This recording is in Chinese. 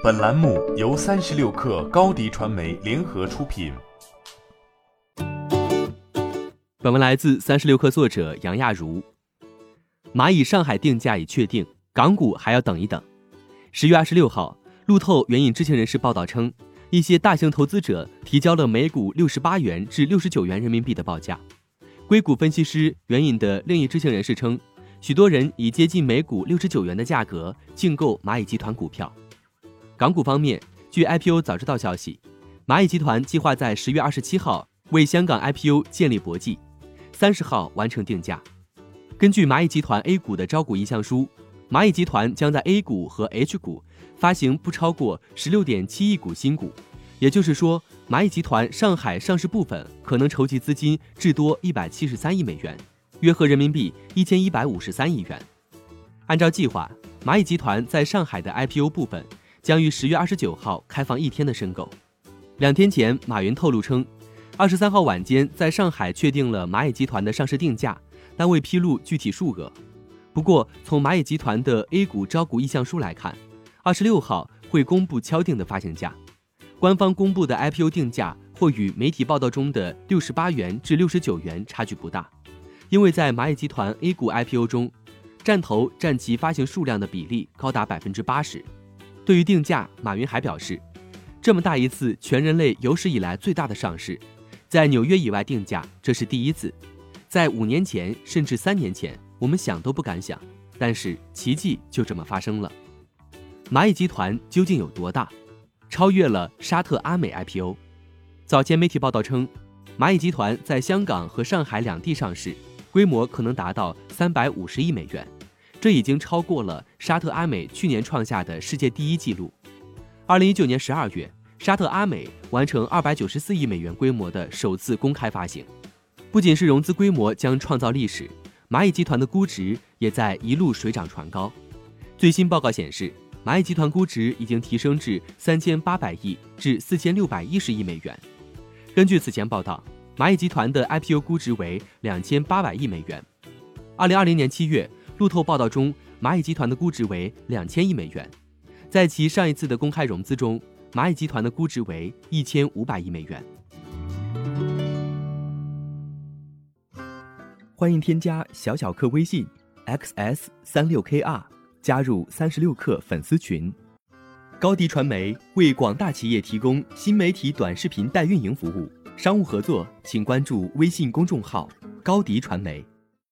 本栏目由三十六氪高低传媒联合出品。本文来自三十六氪作者杨亚茹。蚂蚁上海定价已确定，港股还要等一等。十月二十六号，路透援引知情人士报道称，一些大型投资者提交了每股六十八元至六十九元人民币的报价。硅谷分析师援引的另一知情人士称，许多人以接近每股六十九元的价格竞购蚂蚁集团股票。港股方面，据 IPO 早知道消息，蚂蚁集团计划在十月二十七号为香港 IPO 建立搏击，三十号完成定价。根据蚂蚁集团 A 股的招股意向书，蚂蚁集团将在 A 股和 H 股发行不超过十六点七亿股新股，也就是说，蚂蚁集团上海上市部分可能筹集资金至多一百七十三亿美元，约合人民币一千一百五十三亿元。按照计划，蚂蚁集团在上海的 IPO 部分。将于十月二十九号开放一天的申购。两天前，马云透露称，二十三号晚间在上海确定了蚂蚁集团的上市定价，但未披露具体数额。不过，从蚂蚁集团的 A 股招股意向书来看，二十六号会公布敲定的发行价。官方公布的 IPO 定价或与媒体报道中的六十八元至六十九元差距不大，因为在蚂蚁集团 A 股 IPO 中，战投占其发行数量的比例高达百分之八十。对于定价，马云还表示，这么大一次全人类有史以来最大的上市，在纽约以外定价，这是第一次。在五年前甚至三年前，我们想都不敢想，但是奇迹就这么发生了。蚂蚁集团究竟有多大？超越了沙特阿美 IPO。早前媒体报道称，蚂蚁集团在香港和上海两地上市，规模可能达到三百五十亿美元。这已经超过了沙特阿美去年创下的世界第一纪录。二零一九年十二月，沙特阿美完成二百九十四亿美元规模的首次公开发行。不仅是融资规模将创造历史，蚂蚁集团的估值也在一路水涨船高。最新报告显示，蚂蚁集团估值已经提升至三千八百亿至四千六百一十亿美元。根据此前报道，蚂蚁集团的 IPO 估值为两千八百亿美元。二零二零年七月。路透报道中，蚂蚁集团的估值为两千亿美元，在其上一次的公开融资中，蚂蚁集团的估值为一千五百亿美元。欢迎添加小小客微信 xs 三六 kr 加入三十六氪粉丝群。高迪传媒为广大企业提供新媒体短视频代运营服务，商务合作请关注微信公众号高迪传媒。